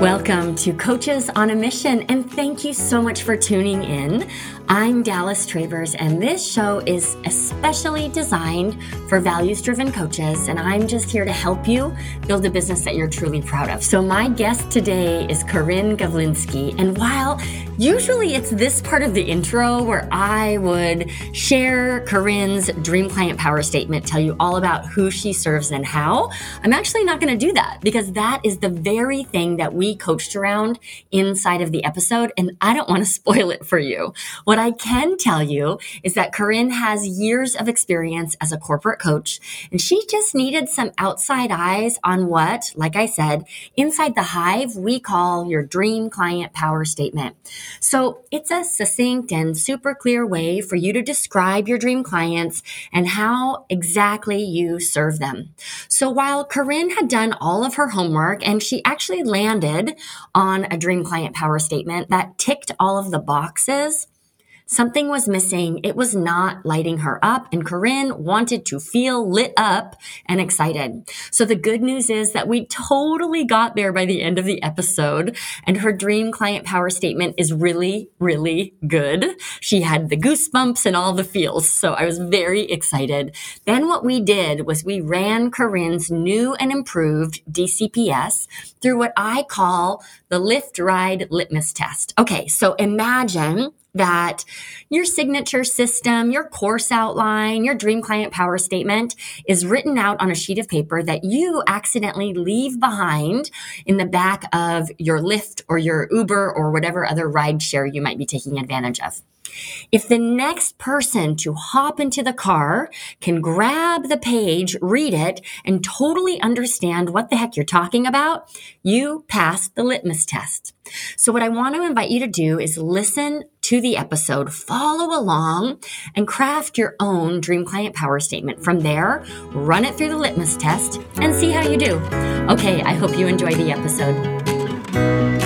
Welcome to Coaches on a Mission, and thank you so much for tuning in. I'm Dallas Travers, and this show is especially designed for values driven coaches, and I'm just here to help you build a business that you're truly proud of. So, my guest today is Corinne Gavlinski, and while usually it's this part of the intro where I would share Corinne's dream client power statement, tell you all about who she serves and how, I'm actually not going to do that because that is the very thing that we coached around inside of the episode, and I don't want to spoil it for you. What I can tell you is that Corinne has years of experience as a corporate coach, and she just needed some outside eyes on what, like I said, inside the hive, we call your dream client power statement. So it's a succinct and super clear way for you to describe your dream clients and how exactly you serve them. So while Corinne had done all of her homework and she actually landed on a dream client power statement that ticked all of the boxes, Something was missing. It was not lighting her up and Corinne wanted to feel lit up and excited. So the good news is that we totally got there by the end of the episode and her dream client power statement is really, really good. She had the goosebumps and all the feels. So I was very excited. Then what we did was we ran Corinne's new and improved DCPS through what I call the Lyft ride litmus test. Okay. So imagine that your signature system, your course outline, your dream client power statement is written out on a sheet of paper that you accidentally leave behind in the back of your Lyft or your Uber or whatever other ride share you might be taking advantage of. If the next person to hop into the car can grab the page, read it, and totally understand what the heck you're talking about, you pass the litmus test. So what I want to invite you to do is listen to the episode, follow along, and craft your own dream client power statement. From there, run it through the litmus test and see how you do. Okay, I hope you enjoy the episode.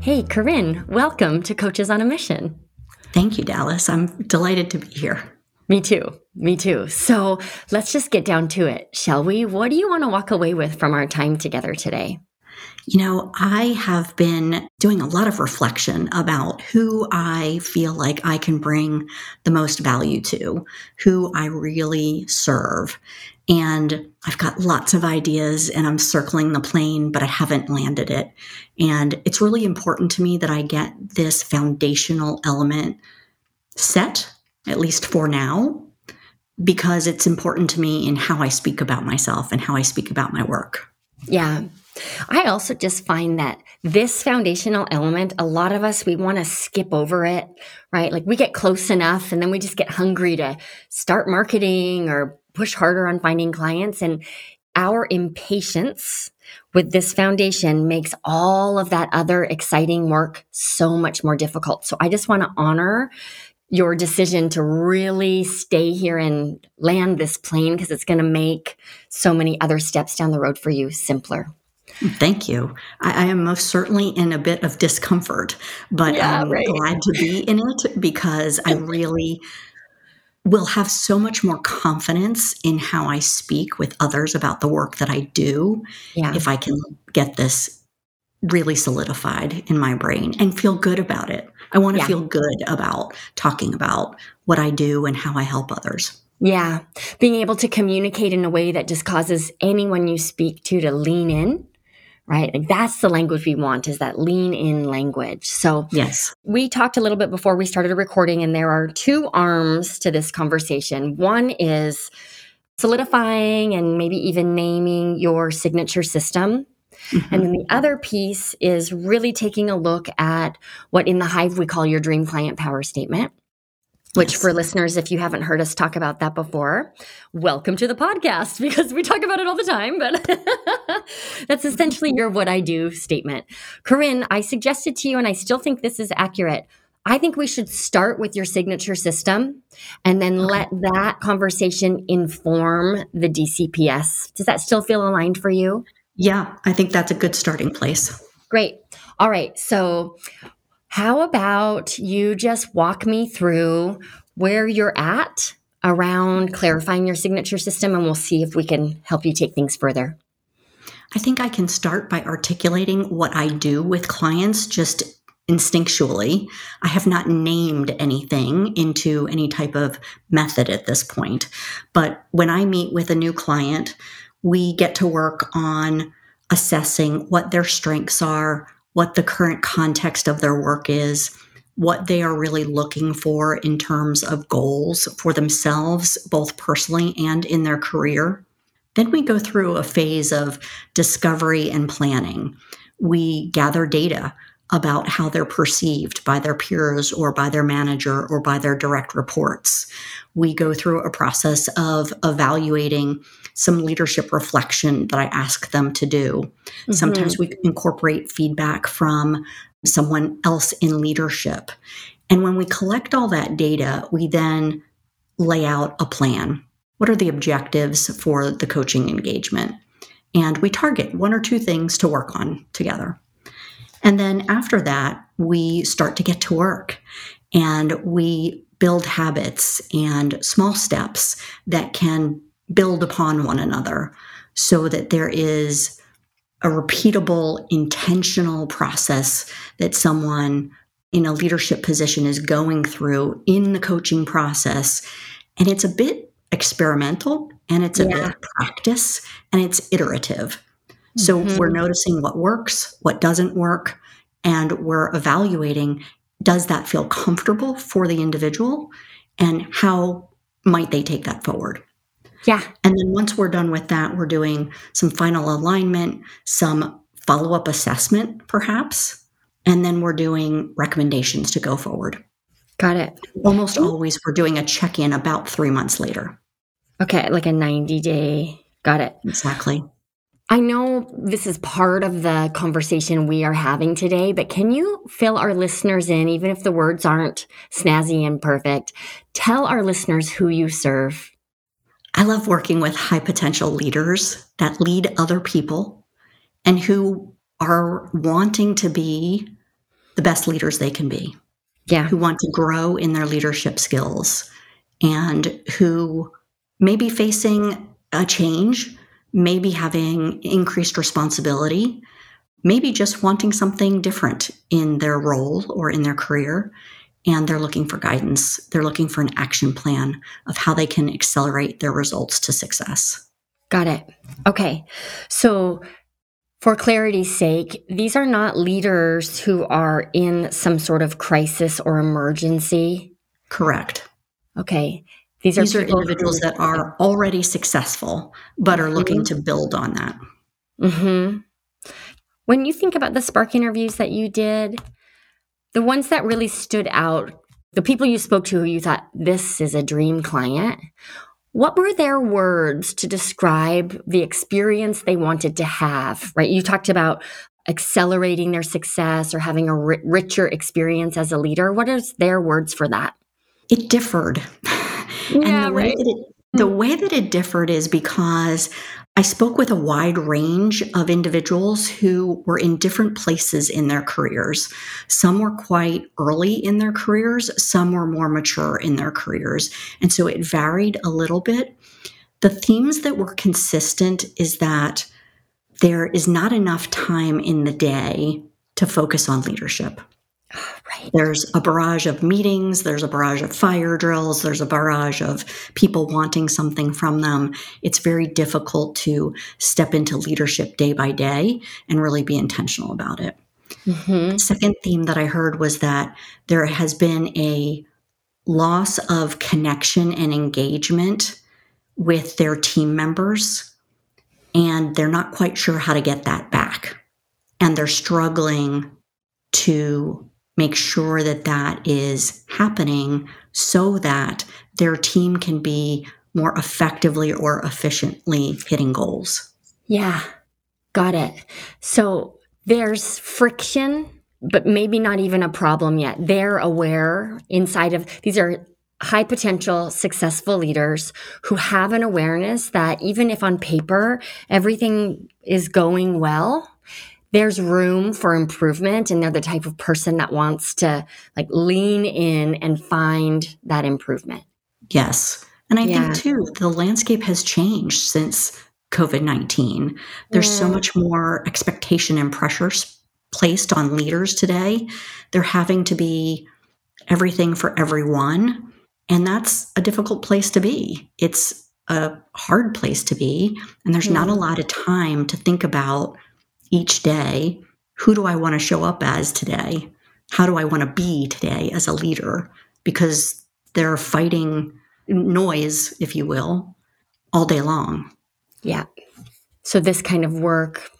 Hey, Corinne, welcome to Coaches on a Mission. Thank you, Dallas. I'm delighted to be here. Me too. Me too. So let's just get down to it, shall we? What do you want to walk away with from our time together today? You know, I have been doing a lot of reflection about who I feel like I can bring the most value to, who I really serve. And I've got lots of ideas and I'm circling the plane, but I haven't landed it. And it's really important to me that I get this foundational element set, at least for now, because it's important to me in how I speak about myself and how I speak about my work. Yeah. I also just find that this foundational element, a lot of us, we want to skip over it, right? Like we get close enough and then we just get hungry to start marketing or push harder on finding clients. And our impatience with this foundation makes all of that other exciting work so much more difficult. So I just want to honor your decision to really stay here and land this plane because it's going to make so many other steps down the road for you simpler. Thank you. I, I, am most certainly in a bit of discomfort, but yeah, I'm right. glad to be in it because I really will have so much more confidence in how I speak with others about the work that I do yeah. if I can get this really solidified in my brain and feel good about it. I want to yeah. feel good about talking about what I do and how I help others. Yeah. Being able to communicate in a way that just causes anyone you speak to to lean in right? Like that's the language we want is that lean in language. So yes, we talked a little bit before we started recording and there are two arms to this conversation. One is solidifying and maybe even naming your signature system. Mm-hmm. And then the other piece is really taking a look at what in the Hive we call your dream client power statement which yes. for listeners, if you haven't heard us talk about that before, welcome to the podcast because we talk about it all the time. But that's essentially your what I do statement. Corinne, I suggested to you, and I still think this is accurate. I think we should start with your signature system and then let that conversation inform the DCPS. Does that still feel aligned for you? Yeah, I think that's a good starting place. Great. All right. So, how about you just walk me through where you're at around clarifying your signature system and we'll see if we can help you take things further. I think I can start by articulating what I do with clients just instinctually. I have not named anything into any type of method at this point. But when I meet with a new client, we get to work on assessing what their strengths are, what the current context of their work is, what they are really looking for in terms of goals for themselves, both personally and in their career. Then we go through a phase of discovery and planning. We gather data about how they're perceived by their peers or by their manager or by their direct reports. We go through a process of evaluating some leadership reflection that I ask them to do. Mm-hmm. Sometimes we incorporate feedback from someone else in leadership. And when we collect all that data, we then lay out a plan. What are the objectives for the coaching engagement? And we target one or two things to work on together. And then after that, we start to get to work and we build habits and small steps that can build upon one another so that there is a repeatable, intentional process that someone in a leadership position is going through in the coaching process. And it's a bit experimental and it's a yeah. bit practice and it's iterative. So mm-hmm. we're noticing what works, what doesn't work, and we're evaluating does that feel comfortable for the individual and how might they take that forward? Yeah. And then once we're done with that, we're doing some final alignment, some follow up assessment, perhaps, and then we're doing recommendations to go forward. Got it. Almost always we're doing a check in about three months later. Okay, like a 90 day. Got it. Exactly. I know this is part of the conversation we are having today, but can you fill our listeners in, even if the words aren't snazzy and perfect? Tell our listeners who you serve. I love working with high potential leaders that lead other people and who are wanting to be the best leaders they can be. Yeah. Who want to grow in their leadership skills and who may be facing a change maybe having increased responsibility, maybe just wanting something different in their role or in their career. And they're looking for guidance. They're looking for an action plan of how they can accelerate their results to success. Got it. Okay. So, for clarity's sake, these are not leaders who are in some sort of crisis or emergency. Correct. Okay. These are, These are individuals that are already successful, but are looking mm-hmm. to build on that. Mm-hmm. When you think about the Spark interviews that you did, the ones that really stood out, the people you spoke to who you thought, this is a dream client, what were their words to describe the experience they wanted to have, right? You talked about accelerating their success or having a richer experience as a leader. What is their words for that? It differed. Yeah, and the right. Way that it, the hmm. way that it differed is because I spoke with a wide range of individuals who were in different places in their careers. Some were quite early in their careers, some were more mature in their careers. And so it varied a little bit. The themes that were consistent is that there is not enough time in the day to focus on leadership. Right. There's a barrage of meetings, there's a barrage of fire drills, there's a barrage of people wanting something from them. It's very difficult to step into leadership day by day and really be intentional about it. Mm-hmm. Second theme that I heard was that there has been a loss of connection and engagement with their team members, and they're not quite sure how to get that back. And they're struggling to make sure that that is happening so that their team can be more effectively or efficiently hitting goals. Yeah, got it. So there's friction, but maybe not even a problem yet. They're aware inside of these are high potential, successful leaders who have an awareness that even if on paper everything is going well, there's room for improvement and they're the type of person that wants to like lean in and find that improvement. Yes. And I yeah. think too, the landscape has changed since COVID 19. There's so mm. much more expectation and pressures placed on leaders today. They're having to be everything for everyone. And that's a difficult place to be. It's a hard place to be. And there's not mm. a lot of time to think about each day who do I want to show up as today? How do I want to be today as a leader? Because they're fighting noise, if you will, all day long. Yeah. So this kind of work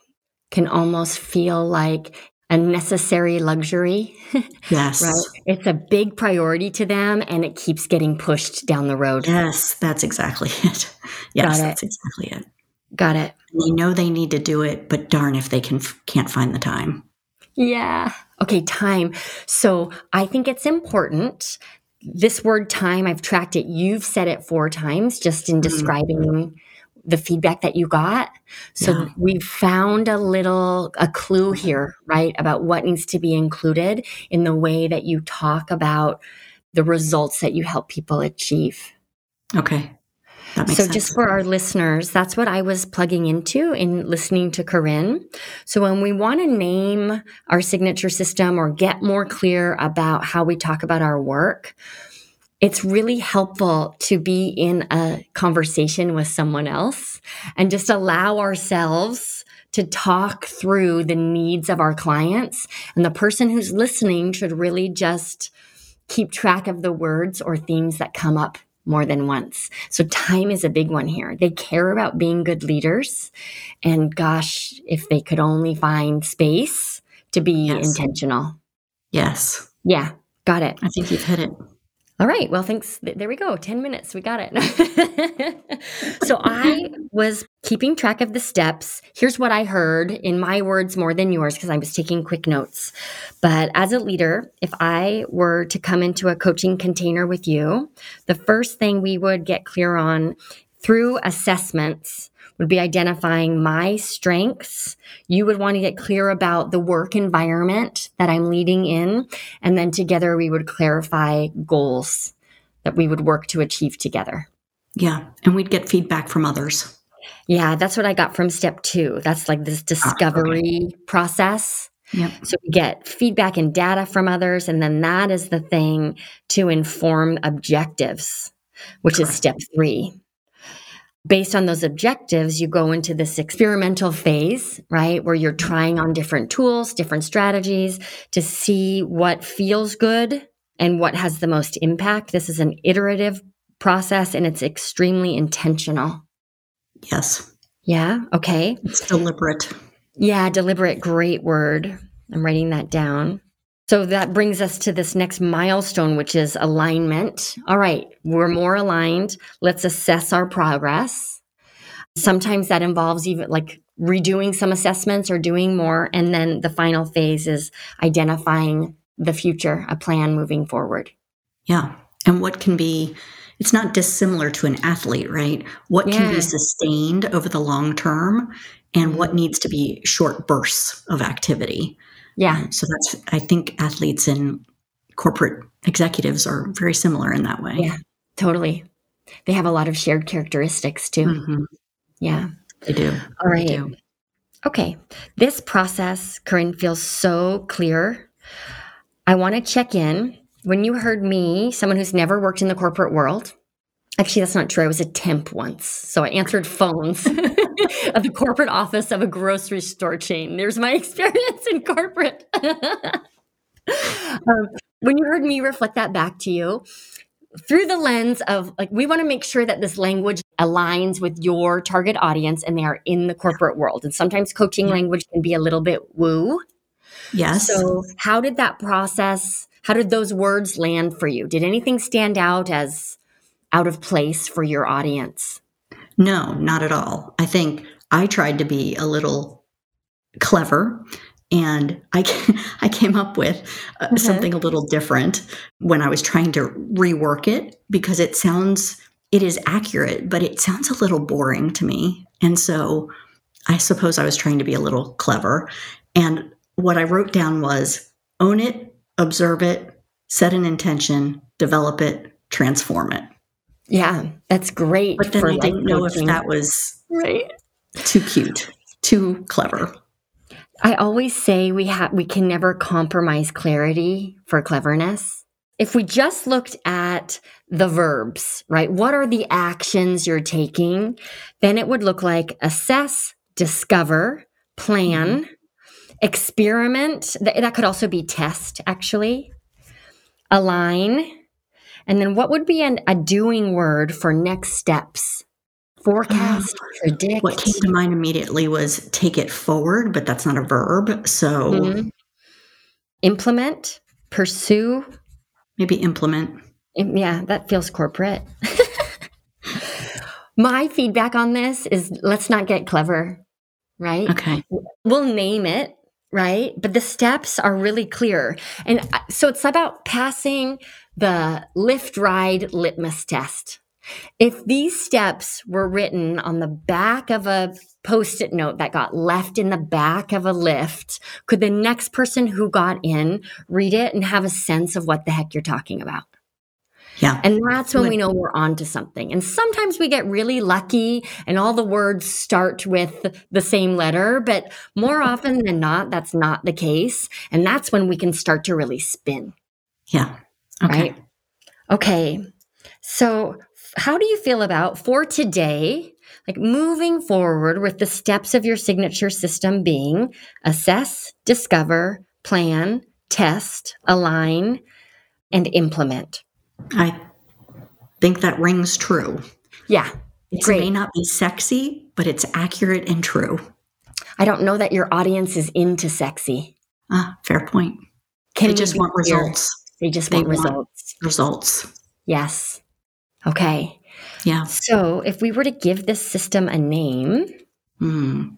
can almost feel like a necessary luxury. Yes. right? It's a big priority to them and it keeps getting pushed down the road. Yes, that's exactly it. Yes, Got it. that's exactly it. Got it. They know they need to do it, but darn if they can can't find the time. Yeah. Okay, time. So I think it's important. This word time, I've tracked it. You've said it four times just in hmm. describing the feedback that you got. So Yeah. we've found a little, a clue here, right, about what needs to be included in the way that you talk about the results that you help people achieve. Okay. So, sense. just for our listeners, that's what I was plugging into in listening to Corinne. So, when we want to name our signature system or get more clear about how we talk about our work, it's really helpful to be in a conversation with someone else and just allow ourselves to talk through the needs of our clients. And the person who's listening should really just keep track of the words or themes that come up more than once. So time is a big one here. They care about being good leaders. And gosh, if they could only find space to be Yes. intentional. yes. Yeah, got it. I think you've hit it. All right. Well, thanks. There we go. 10 minutes. We got it. so I was keeping track of the steps. Here's what I heard in my words more than yours because I was taking quick notes. But as a leader, if I were to come into a coaching container with you, the first thing we would get clear on through assessments would be identifying my strengths. You would want to get clear about the work environment that I'm leading in. And then together we would clarify goals that we would work to achieve together. Yeah. And we'd get feedback from others. Yeah, that's what I got from step two. That's like this ah, discovery process. Yep. So we get feedback and data from others. And then that is the thing to inform objectives, which is step three. Based on those objectives, you go into this experimental phase, right? Where you're trying on different tools, different strategies to see what feels good and what has the most impact. This is an iterative process and it's extremely intentional. Yes. Yeah. Okay. It's deliberate. Yeah, deliberate, great word. I'm writing that down. So that brings us to this next milestone, which is alignment. All right, we're more aligned. Let's assess our progress. Sometimes that involves even like redoing some assessments or doing more. And then the final phase is identifying the future, a plan moving forward. Yeah. And what can be, it's not dissimilar to an athlete, right? What can be sustained over the long term and what mm-hmm. needs to be short bursts of activity. Yeah, So that's, I think athletes and corporate executives are very similar in that way. Yeah. totally. They have a lot of shared characteristics too. Mhm. Yeah. They do. All right. Do. Okay. This process, Corinne, feels so clear. I want to check in. When you heard me, someone who's never worked in the corporate world, actually, that's not true. I was a temp once. So I answered phones at the corporate office of a grocery store chain. There's my experience in corporate. um, when you heard me reflect that back to you, through the lens of like we want to make sure that this language aligns with your target audience and they are in the corporate world and sometimes coaching Yeah. language can be a little bit woo Yes. so how did that process how did those words land for you did anything stand out as out of place for your audience No, not at all. I think I tried to be a little clever and I, I came up with uh, Mhm. something a little different when I was trying to rework it because it sounds, it is accurate, but it sounds a little boring to me. And so I suppose I was trying to be a little clever. And what I wrote down was own it, observe it, set an intention, develop it, transform it. Yeah that's great But then for I didn't know if that was right Too cute. Too clever. I always say we have we can never compromise clarity for cleverness. If we just looked at the verbs, right? What are the actions you're taking? Then it would look like assess, discover, plan, mm-hmm. experiment. That could also be test, actually. Align. And then what would be an, a doing word for next steps? Forecast, predict. What came to mind immediately was take it forward, but that's not a verb. So mm-hmm. implement, pursue. Maybe implement. Yeah, that feels corporate. My feedback on this is let's not get clever, right? Okay. We'll name it, right? But the steps are really clear. And uh, so it's about passing the Lyft ride litmus test. If these steps were written on the back of a post it note that got left in the back of a Lyft, could the next person who got in read it and have a sense of what the heck you're talking about? Yeah. And that's when we know we're onto something. And sometimes we get really lucky and all the words start with the same letter, but more often than not, that's not the case. And that's when we can start to really spin. Yeah. Okay. Right? Okay. So, how do you feel about for today, like moving forward with the steps of your signature system being assess, discover, plan, test, align, and implement? I think that rings true. Yeah. It great. may not be sexy, but it's accurate and true. I don't know that your audience is into sexy. Ah, fair point. Can they just want results. They just they want results. results. Yes. Okay. Yeah. So if we were to give this system a name, mm.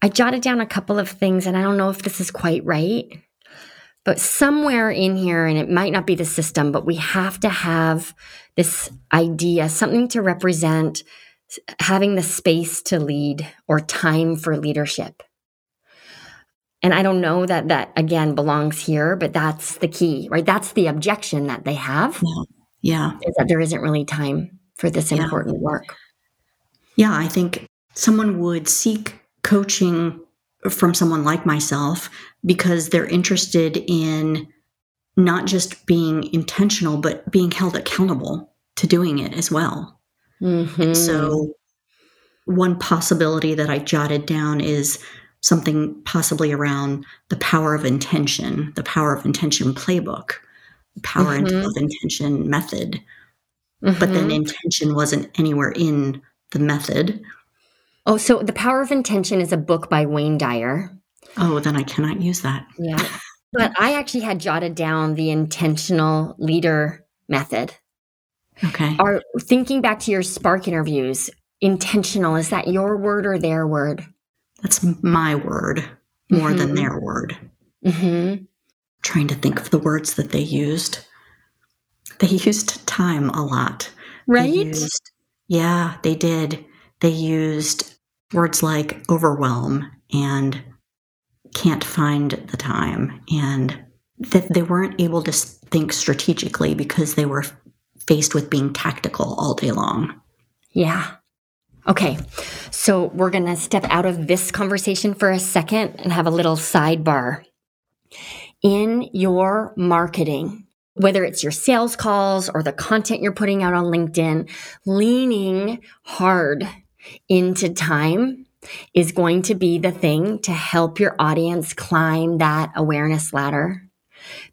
I jotted down a couple of things, and I don't know if this is quite right. But somewhere in here, and it might not be the system, but we have to have this idea, something to represent having the space to lead or time for leadership. And I don't know that that again belongs here, but that's the key, right? That's the objection that they have. Yeah. yeah. Is that there isn't really time for this yeah. important work. Yeah, I think someone would seek coaching from someone like myself because they're interested in not just being intentional, but being held accountable to doing it as well. Mm-hmm. So, one possibility that I jotted down is something possibly around the power of intention, the power of intention playbook, the power mm-hmm. of intention method. Mm-hmm. But then mm-hmm. intention wasn't anywhere in the method. Oh, so The Power of Intention is a book by Wayne Dyer. Oh, then I cannot use that. Yeah. but I actually had jotted down the intentional leader method. Okay. Are thinking back to your Spark interviews, intentional, is that your word or their word? That's my word more mm-hmm. than their word. Mm-hmm. Trying to think of the words that they used. They used time a lot. Right? They used, yeah, they did. They used words like overwhelm and can't find the time and that they weren't able to think strategically because they were faced with being tactical all day long. Yeah. Okay. So we're going to step out of this conversation for a second and have a little sidebar. In your marketing, whether it's your sales calls or the content you're putting out on LinkedIn, leaning hard into time is going to be the thing to help your audience climb that awareness ladder.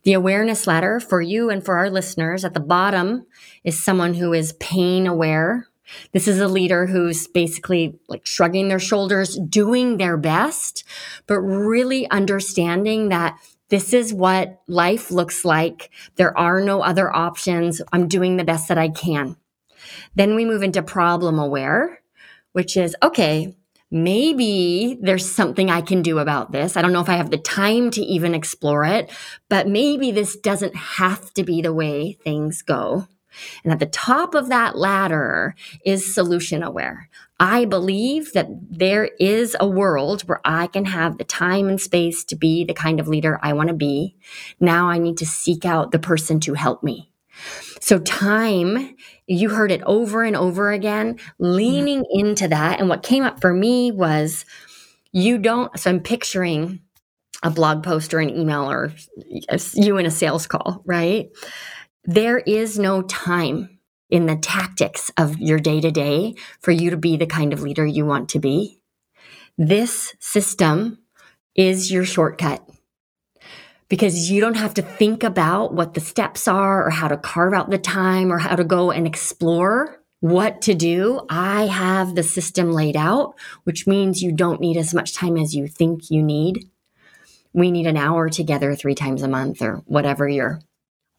The awareness ladder for you and for our listeners at the bottom is someone who is pain aware. This is a leader who's basically like shrugging their shoulders, doing their best, but really understanding that this is what life looks like. There are no other options. I'm doing the best that I can. Then we move into problem aware which is okay, maybe there's something I can do about this. I don't know if I have the time to even explore it, but maybe this doesn't have to be the way things go. And at the top of that ladder is solution aware. I believe that there is a world where I can have the time and space to be the kind of leader I want to be. Now I need to seek out the person to help me. So, time, you heard it over and over again, leaning mm. into that. And what came up for me was you don't, so I'm picturing a blog post or an email or you in a sales call, right? There is no time in the tactics of your day to day for you to be the kind of leader you want to be. This system is your shortcut because you don't have to think about what the steps are or how to carve out the time or how to go and explore what to do. I have the system laid out, which means you don't need as much time as you think you need. We need an hour together three times a month or whatever your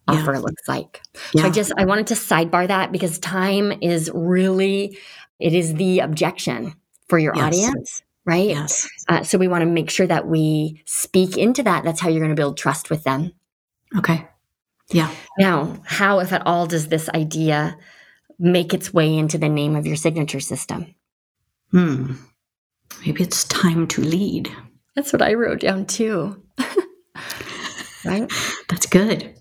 yeah. offer looks like. Yeah. So I just I wanted to sidebar that because time is really it is the objection for your yes. audience right? Yes. Uh, so we want to make sure that we speak into that. That's how you're going to build trust with them. Okay. Yeah. Now, how, if at all, does this idea make its way into the name of your signature system? Hmm. Maybe it's time to lead. That's what I wrote down too. right? That's good.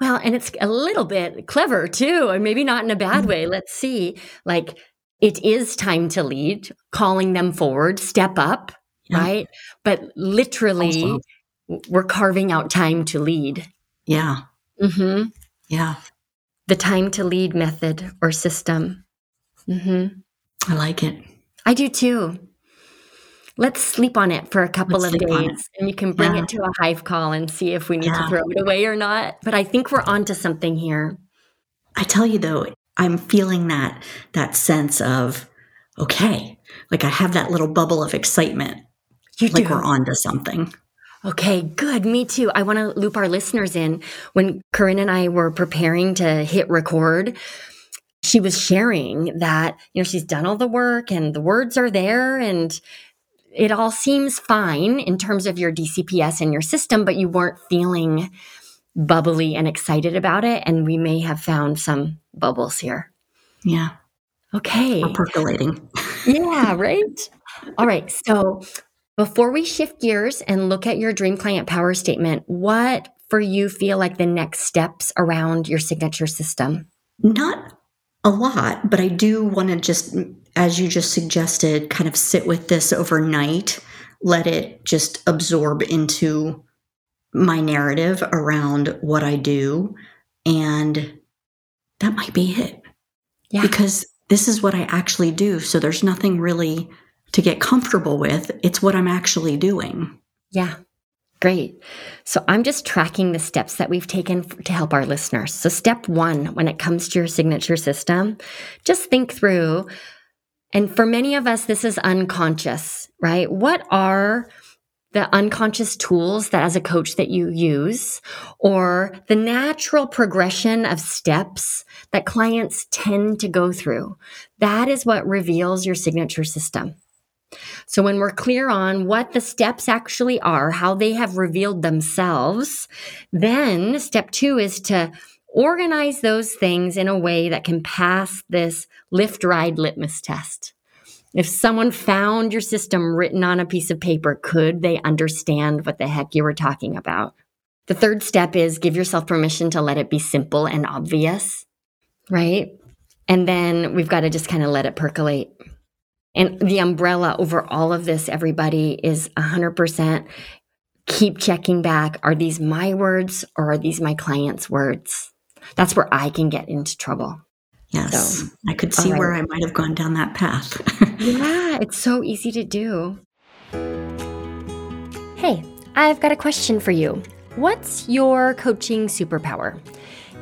Well, and it's a little bit clever too, and maybe not in a bad mm. way. Let's see. Like it is time to lead, calling them forward, step up, yeah. right? But literally, also. we're carving out time to lead. Yeah. Mm-hmm. Yeah. The time to lead method or system. Mm-hmm. I like it. I do too. Let's sleep on it for a couple Let's of days and you can bring yeah. it to a hive call and see if we need yeah. to throw it away or not. But I think we're onto something here. I tell you though, I'm feeling that that sense of okay, like I have that little bubble of excitement. You like do. we're on to something. Okay, good. Me too. I want to loop our listeners in. When Corinne and I were preparing to hit record, she was sharing that, you know, she's done all the work and the words are there and it all seems fine in terms of your DCPS and your system, but you weren't feeling bubbly and excited about it. And we may have found some bubbles here. Yeah. Okay. We're percolating. yeah, right? All right. So before we shift gears and look at your dream client power statement, what for you feel like the next steps around your signature system? Not a lot, but I do want to just, as you just suggested, kind of sit with this overnight, let it just absorb into my narrative around what I do. And that might be it. Yeah. Because this is what I actually do. So there's nothing really to get comfortable with. It's what I'm actually doing. Yeah. Great. So I'm just tracking the steps that we've taken to help our listeners. So, step one, when it comes to your signature system, just think through. And for many of us, this is unconscious, right? What are the unconscious tools that as a coach that you use or the natural progression of steps that clients tend to go through. That is what reveals your signature system. So when we're clear on what the steps actually are, how they have revealed themselves, then step two is to organize those things in a way that can pass this Lyft ride litmus test. If someone found your system written on a piece of paper, could they understand what the heck you were talking about? The third step is give yourself permission to let it be simple and obvious, right? And then we've got to just kind of let it percolate. And the umbrella over all of this, everybody, is 100% keep checking back. Are these my words or are these my client's words? That's where I can get into trouble. Yes. So, I could see right. where I might have gone down that path. yeah, it's so easy to do. Hey, I've got a question for you. What's your coaching superpower?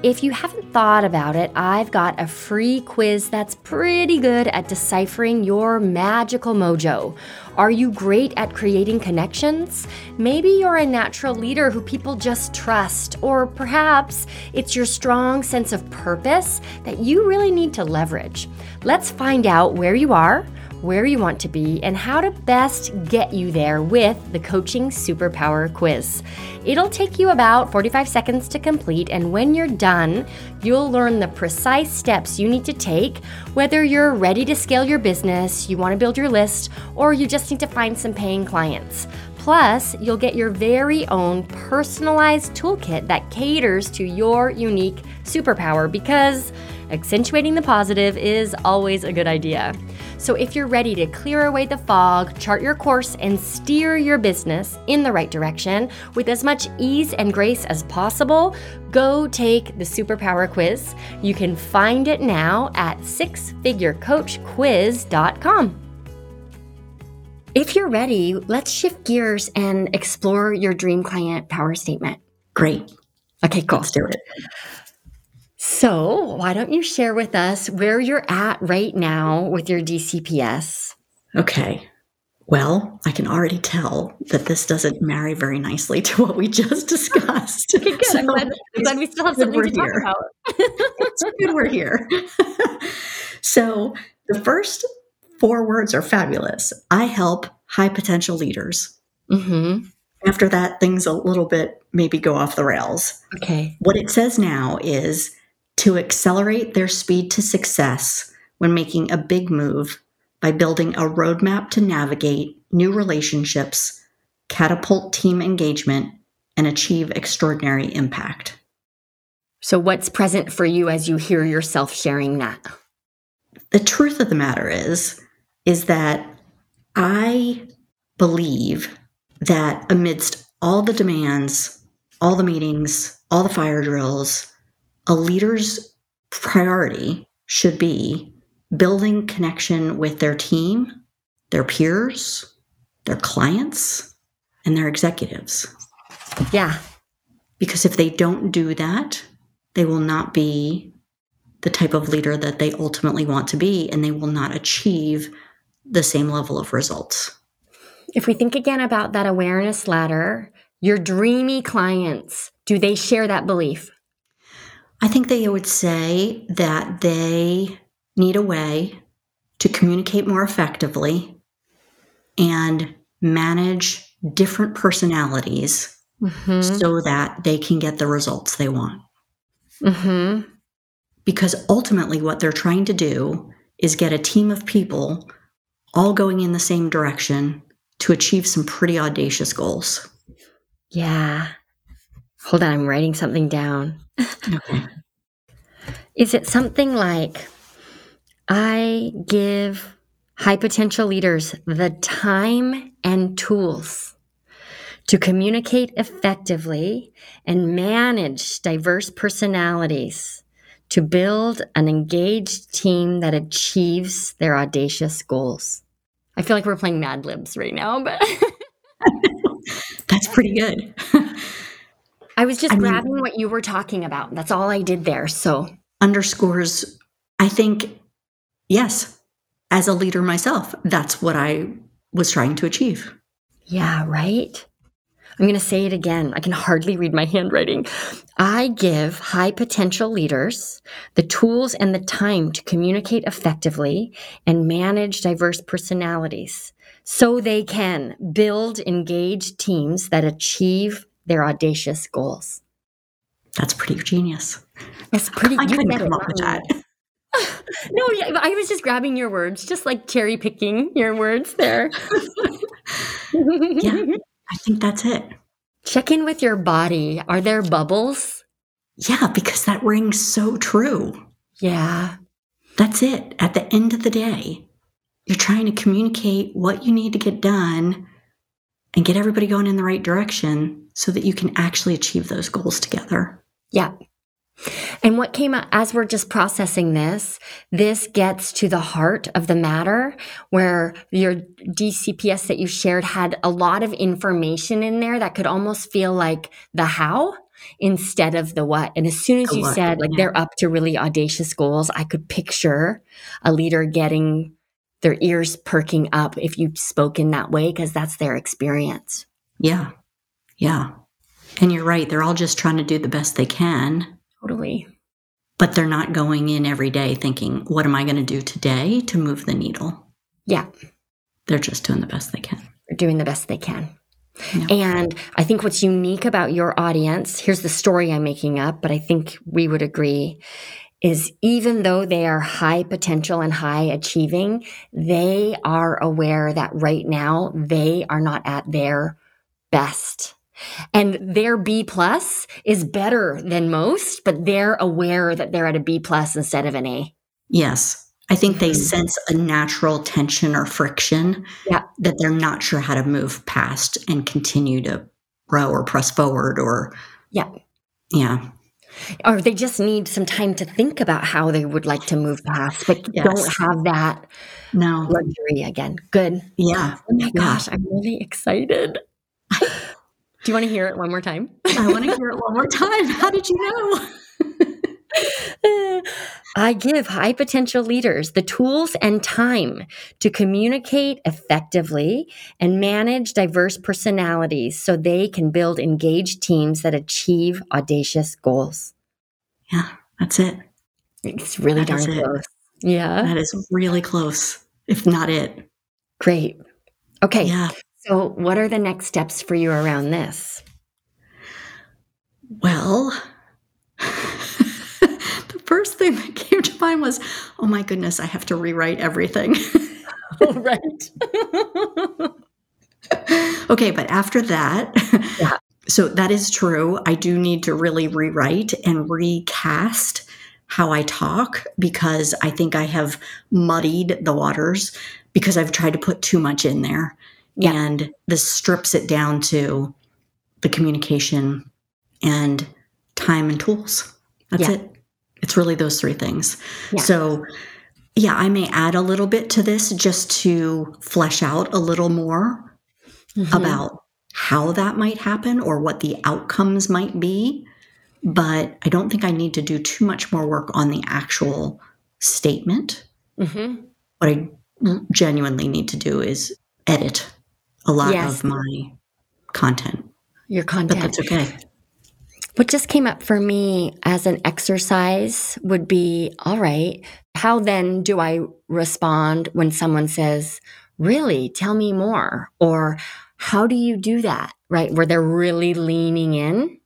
If you haven't thought about it, I've got a free quiz that's pretty good at deciphering your magical mojo. Are you great at creating connections? Maybe you're a natural leader who people just trust, or perhaps it's your strong sense of purpose that you really need to leverage. Let's find out where you are where you want to be, and how to best get you there with the Coaching Superpower Quiz. It'll take you about 45 seconds to complete, and when you're done, you'll learn the precise steps you need to take, whether you're ready to scale your business, you want to build your list, or you just need to find some paying clients. Plus, you'll get your very own personalized toolkit that caters to your unique superpower because accentuating the positive is always a good idea. So, if you're ready to clear away the fog, chart your course, and steer your business in the right direction with as much ease and grace as possible, go take the Superpower Quiz. You can find it now at sixfigurecoachquiz.com. If you're ready, let's shift gears and explore your dream client power statement. Great. Okay, cool. Let's do it. So, why don't you share with us where you're at right now with your DCPS? Okay. Well, I can already tell that this doesn't marry very nicely to what we just discussed. Okay, good. So I'm, glad, I'm glad we still have something to talk here. about. it's good we're here. so, the first four words are fabulous. I help high potential leaders. Mm-hmm. After that, things a little bit maybe go off the rails. Okay. What it says now is to accelerate their speed to success when making a big move by building a roadmap to navigate new relationships, catapult team engagement, and achieve extraordinary impact. So, what's present for you as you hear yourself sharing that? The truth of the matter is, is that I believe that amidst all the demands, all the meetings, all the fire drills, a leader's priority should be building connection with their team, their peers, their clients, and their executives. Yeah. Because if they don't do that, they will not be the type of leader that they ultimately want to be, and they will not achieve the same level of results. If we think again about that awareness ladder, your dreamy clients, do they share that belief? I think they would say that they need a way to communicate more effectively and manage different personalities Mm-hmm. so that they can get the results they want. Mm-hmm. Because ultimately, what they're trying to do is get a team of people all going in the same direction to achieve some pretty audacious goals. Yeah. Hold on, I'm writing something down. Okay. Is it something like I give high potential leaders the time and tools to communicate effectively and manage diverse personalities to build an engaged team that achieves their audacious goals? I feel like we're playing Mad Libs right now, but That's pretty good. I was just I mean- grabbing what you were talking about. That's all I did there. So, Underscores, I think, yes, as a leader myself, that's what I was trying to achieve. yeah, right? I'm going to say it again. I can hardly read my handwriting. I give high potential leaders the tools and the time to communicate effectively and manage diverse personalities so they can build engaged teams that achieve their audacious goals. That's pretty genius. That's pretty I couldn't come up with that. No, yeah, I was just grabbing your words, just like cherry picking your words there. Yeah. I think that's it. Check in with your body. Are there bubbles? Yeah, because that rings so true. Yeah. That's it. At the end of the day, you're trying to communicate what you need to get done and get everybody going in the right direction so that you can actually achieve those goals together. Yeah. And what came out as we're just processing this, this gets to the heart of the matter where your DCPS that you shared had a lot of information in there that could almost feel like the how instead of the what. And as soon as you said like they're up to really audacious goals, I could picture a leader getting their ears perking up if you spoke in that way because that's their experience. Yeah. Yeah. And you're right. They're all just trying to do the best they can, Totally. but they're not going in every day thinking, what am I going to do today to move the needle? Yeah. They're just doing the best they can. They're doing the best they can. Yeah. And I think what's unique about your audience, here's the story I'm making up, but I think we would agree, is even though they are high potential and high achieving, they are aware that right now they are not at their best. And their B plus is better than most, but they're aware that they're at a B plus instead of an A. Yes. I think they Mhm. sense a natural tension or friction Yeah. that they're not sure how to move past and continue to grow or press forward or Yeah. yeah. Or they just need some time to think about how they would like to move past, but Yes. don't have that No. luxury again. Good. Yeah. Oh my Yeah. gosh, I'm really excited. Do you want to hear it one more time? I want to hear it one more time. How did you know? I give high potential leaders the tools and time to communicate effectively and manage diverse personalities so they can build engaged teams that achieve audacious goals. Yeah, that's it. It's really That darn it. close. Yeah. That is really close, if not it. Great. Okay. Yeah. So, what are the next steps for you around this? Well, the first thing that came to mind was, oh my goodness, I have to rewrite everything. right. okay, but after that, Yeah. so that is true. I do need to really rewrite and recast how I talk because I think I have muddied the waters because I've tried to put too much in there. Yeah. And this strips it down to the communication and time and tools. That's Yeah. it. It's really those three things. Yeah. So, yeah, I may add a little bit to this just to flesh out a little more Mhm. about how that might happen or what the outcomes might be. But I don't think I need to do too much more work on the actual statement. Mhm. What I genuinely need to do is edit a lot Yes. of my content. your content. But that's okay. What just came up for me as an exercise would be all right, how then do I respond when someone says, Really, tell me more? Or how do you do that? Right? Where they're really leaning in.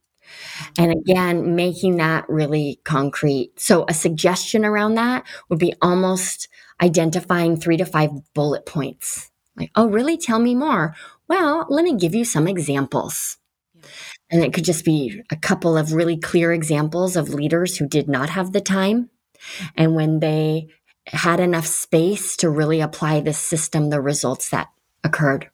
And again, making that really concrete. So, a suggestion around that would be almost identifying three to five bullet points. Like, oh, really? Tell me more. Well, let me give you some examples. And it could just be a couple of really clear examples of leaders who did not have the time. And when they had enough space to really apply this system, the results that occurred.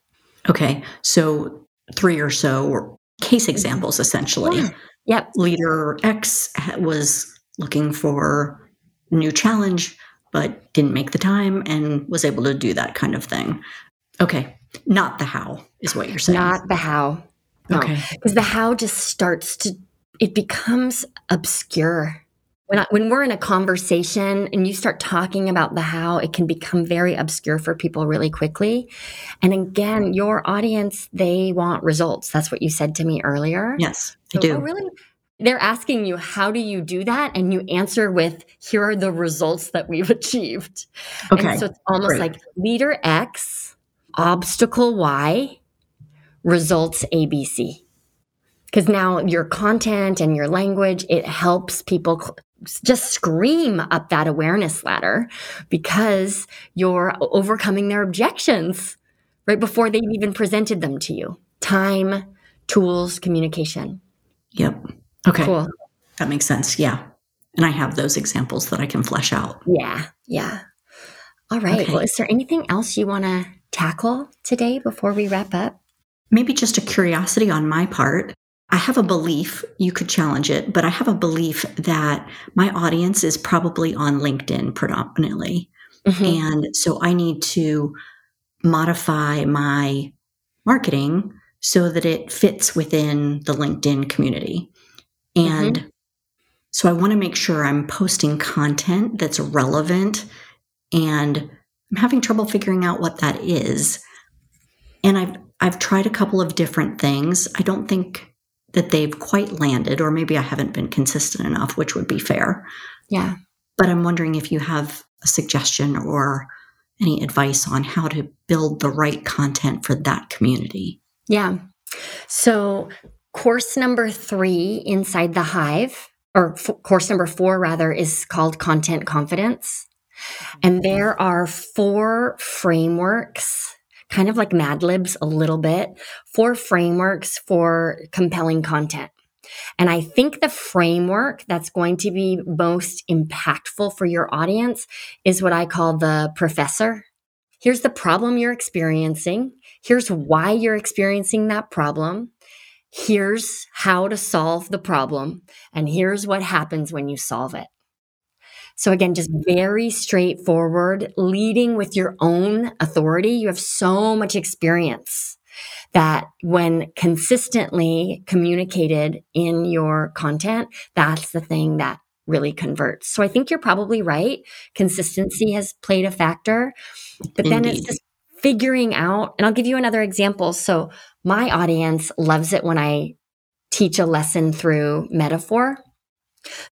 Okay. So, three or so case mm-hmm. examples essentially. Yeah. Yep. Leader X was looking for a new challenge, but didn't make the time and was able to do that kind of thing. Okay. Not the how, is what you're saying. Not the how. No. Okay. Because the how just starts to, it becomes obscure. When, I, when we're in a conversation and you start talking about the how, it can become very obscure for people really quickly. And again, your audience, they want results. That's what you said to me earlier. Yes, I So, do. oh, really? They're asking you, how do you do that? And you answer with, here are the results that we've achieved. Okay. And so it's almost great. like leader X, obstacle Y, results ABC. Because now your content and your language, it helps people cl- just scream up that awareness ladder because you're overcoming their objections right before they've even presented them to you. Time, tools, communication. Yep. Okay. Cool. That makes sense. Yeah. And I have those examples that I can flesh out. Yeah. Yeah. All right. Okay. Well, is there anything else you want to tackle today before we wrap up? Maybe just a curiosity on my part. I have a belief, you could challenge it, but I have a belief that my audience is probably on LinkedIn predominantly. Mhm. And so I need to modify my marketing so that it fits within the LinkedIn community. And so I want to make sure I'm posting content that's relevant and I'm having trouble figuring out what that is. And I've I've tried a couple of different things. I don't think that they've quite landed or maybe I haven't been consistent enough, which would be fair. Yeah. But I'm wondering if you have a suggestion or any advice on how to build the right content for that community. Yeah. So, course number three inside the hive, or f- course number four, rather, is called Content Confidence. Mm-hmm. And there are four frameworks, kind of like Mad Libs a little bit, four frameworks for compelling content. And I think the framework that's going to be most impactful for your audience is what I call the professor. Here's the problem you're experiencing. Here's why you're experiencing that problem. Here's how to solve the problem. And here's what happens when you solve it. So again, just very straightforward, leading with your own authority. You have so much experience that when consistently communicated in your content, that's the thing that really converts. So I think you're probably right. Consistency has played a factor, but Indeed. then it's just figuring out, and I'll give you another example. So my audience loves it when I teach a lesson through metaphor.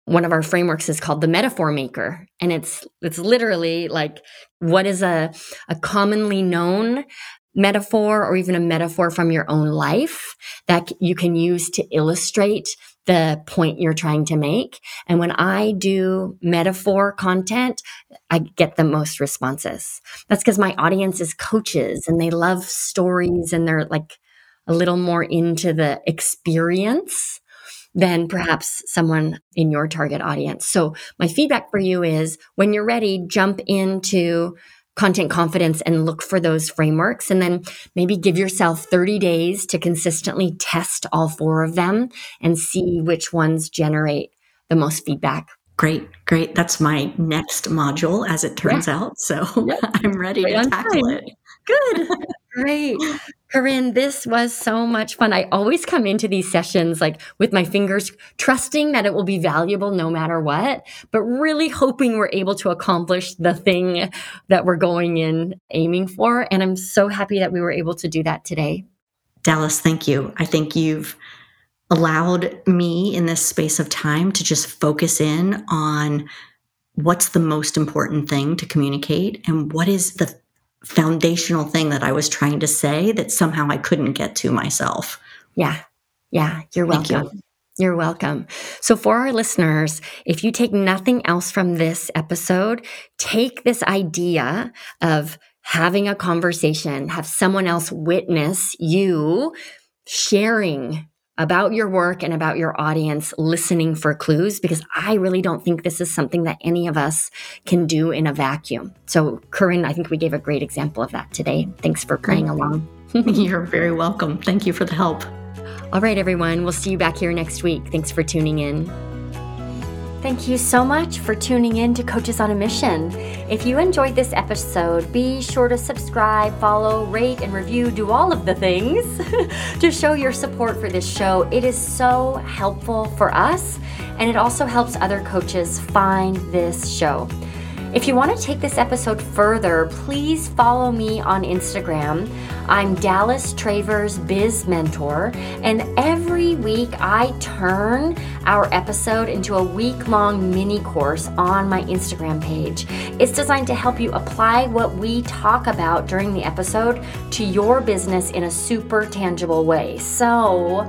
One of our frameworks is called the metaphor maker. And it's it's literally like what is a, a commonly known metaphor or even a metaphor from your own life that you can use to illustrate the point you're trying to make. And when I do metaphor content, I get the most responses. That's because my audience is coaches and they love stories and they're like a little more into the experience than perhaps someone in your target audience. So my feedback for you is when you're ready, jump into content confidence and look for those frameworks and then maybe give yourself 30 days to consistently test all four of them and see which ones generate the most feedback. Great, great. That's my next module as it turns yeah. out. So yeah. I'm ready right to tackle time. it. Good. Great. Corinne, this was so much fun. I always come into these sessions like with my fingers, trusting that it will be valuable no matter what, but really hoping we're able to accomplish the thing that we're going in aiming for. And I'm so happy that we were able to do that today. Dallas, thank you. I think you've allowed me in this space of time to just focus in on what's the most important thing to communicate and what is the foundational thing that I was trying to say that somehow I couldn't get to myself. Yeah. Yeah. You're welcome. You. You're welcome. So, for our listeners, if you take nothing else from this episode, take this idea of having a conversation, have someone else witness you sharing about your work and about your audience listening for clues because I really don't think this is something that any of us can do in a vacuum. So, Corinne, I think we gave a great example of that today. Thanks for playing along. You're very welcome. Thank you for the help. All right, everyone. We'll see you back here next week. Thanks for tuning in. Thank you so much for tuning in to Coaches on a Mission. If you enjoyed this episode, be sure to subscribe, follow, rate, and review, do all of the things to show your support for this show. It is so helpful for us, and it also helps other coaches find this show. If you want to take this episode further, please follow me on Instagram. I'm Dallas Travers Biz Mentor, and every week I turn our episode into a week long mini course on my Instagram page. It's designed to help you apply what we talk about during the episode to your business in a super tangible way. So,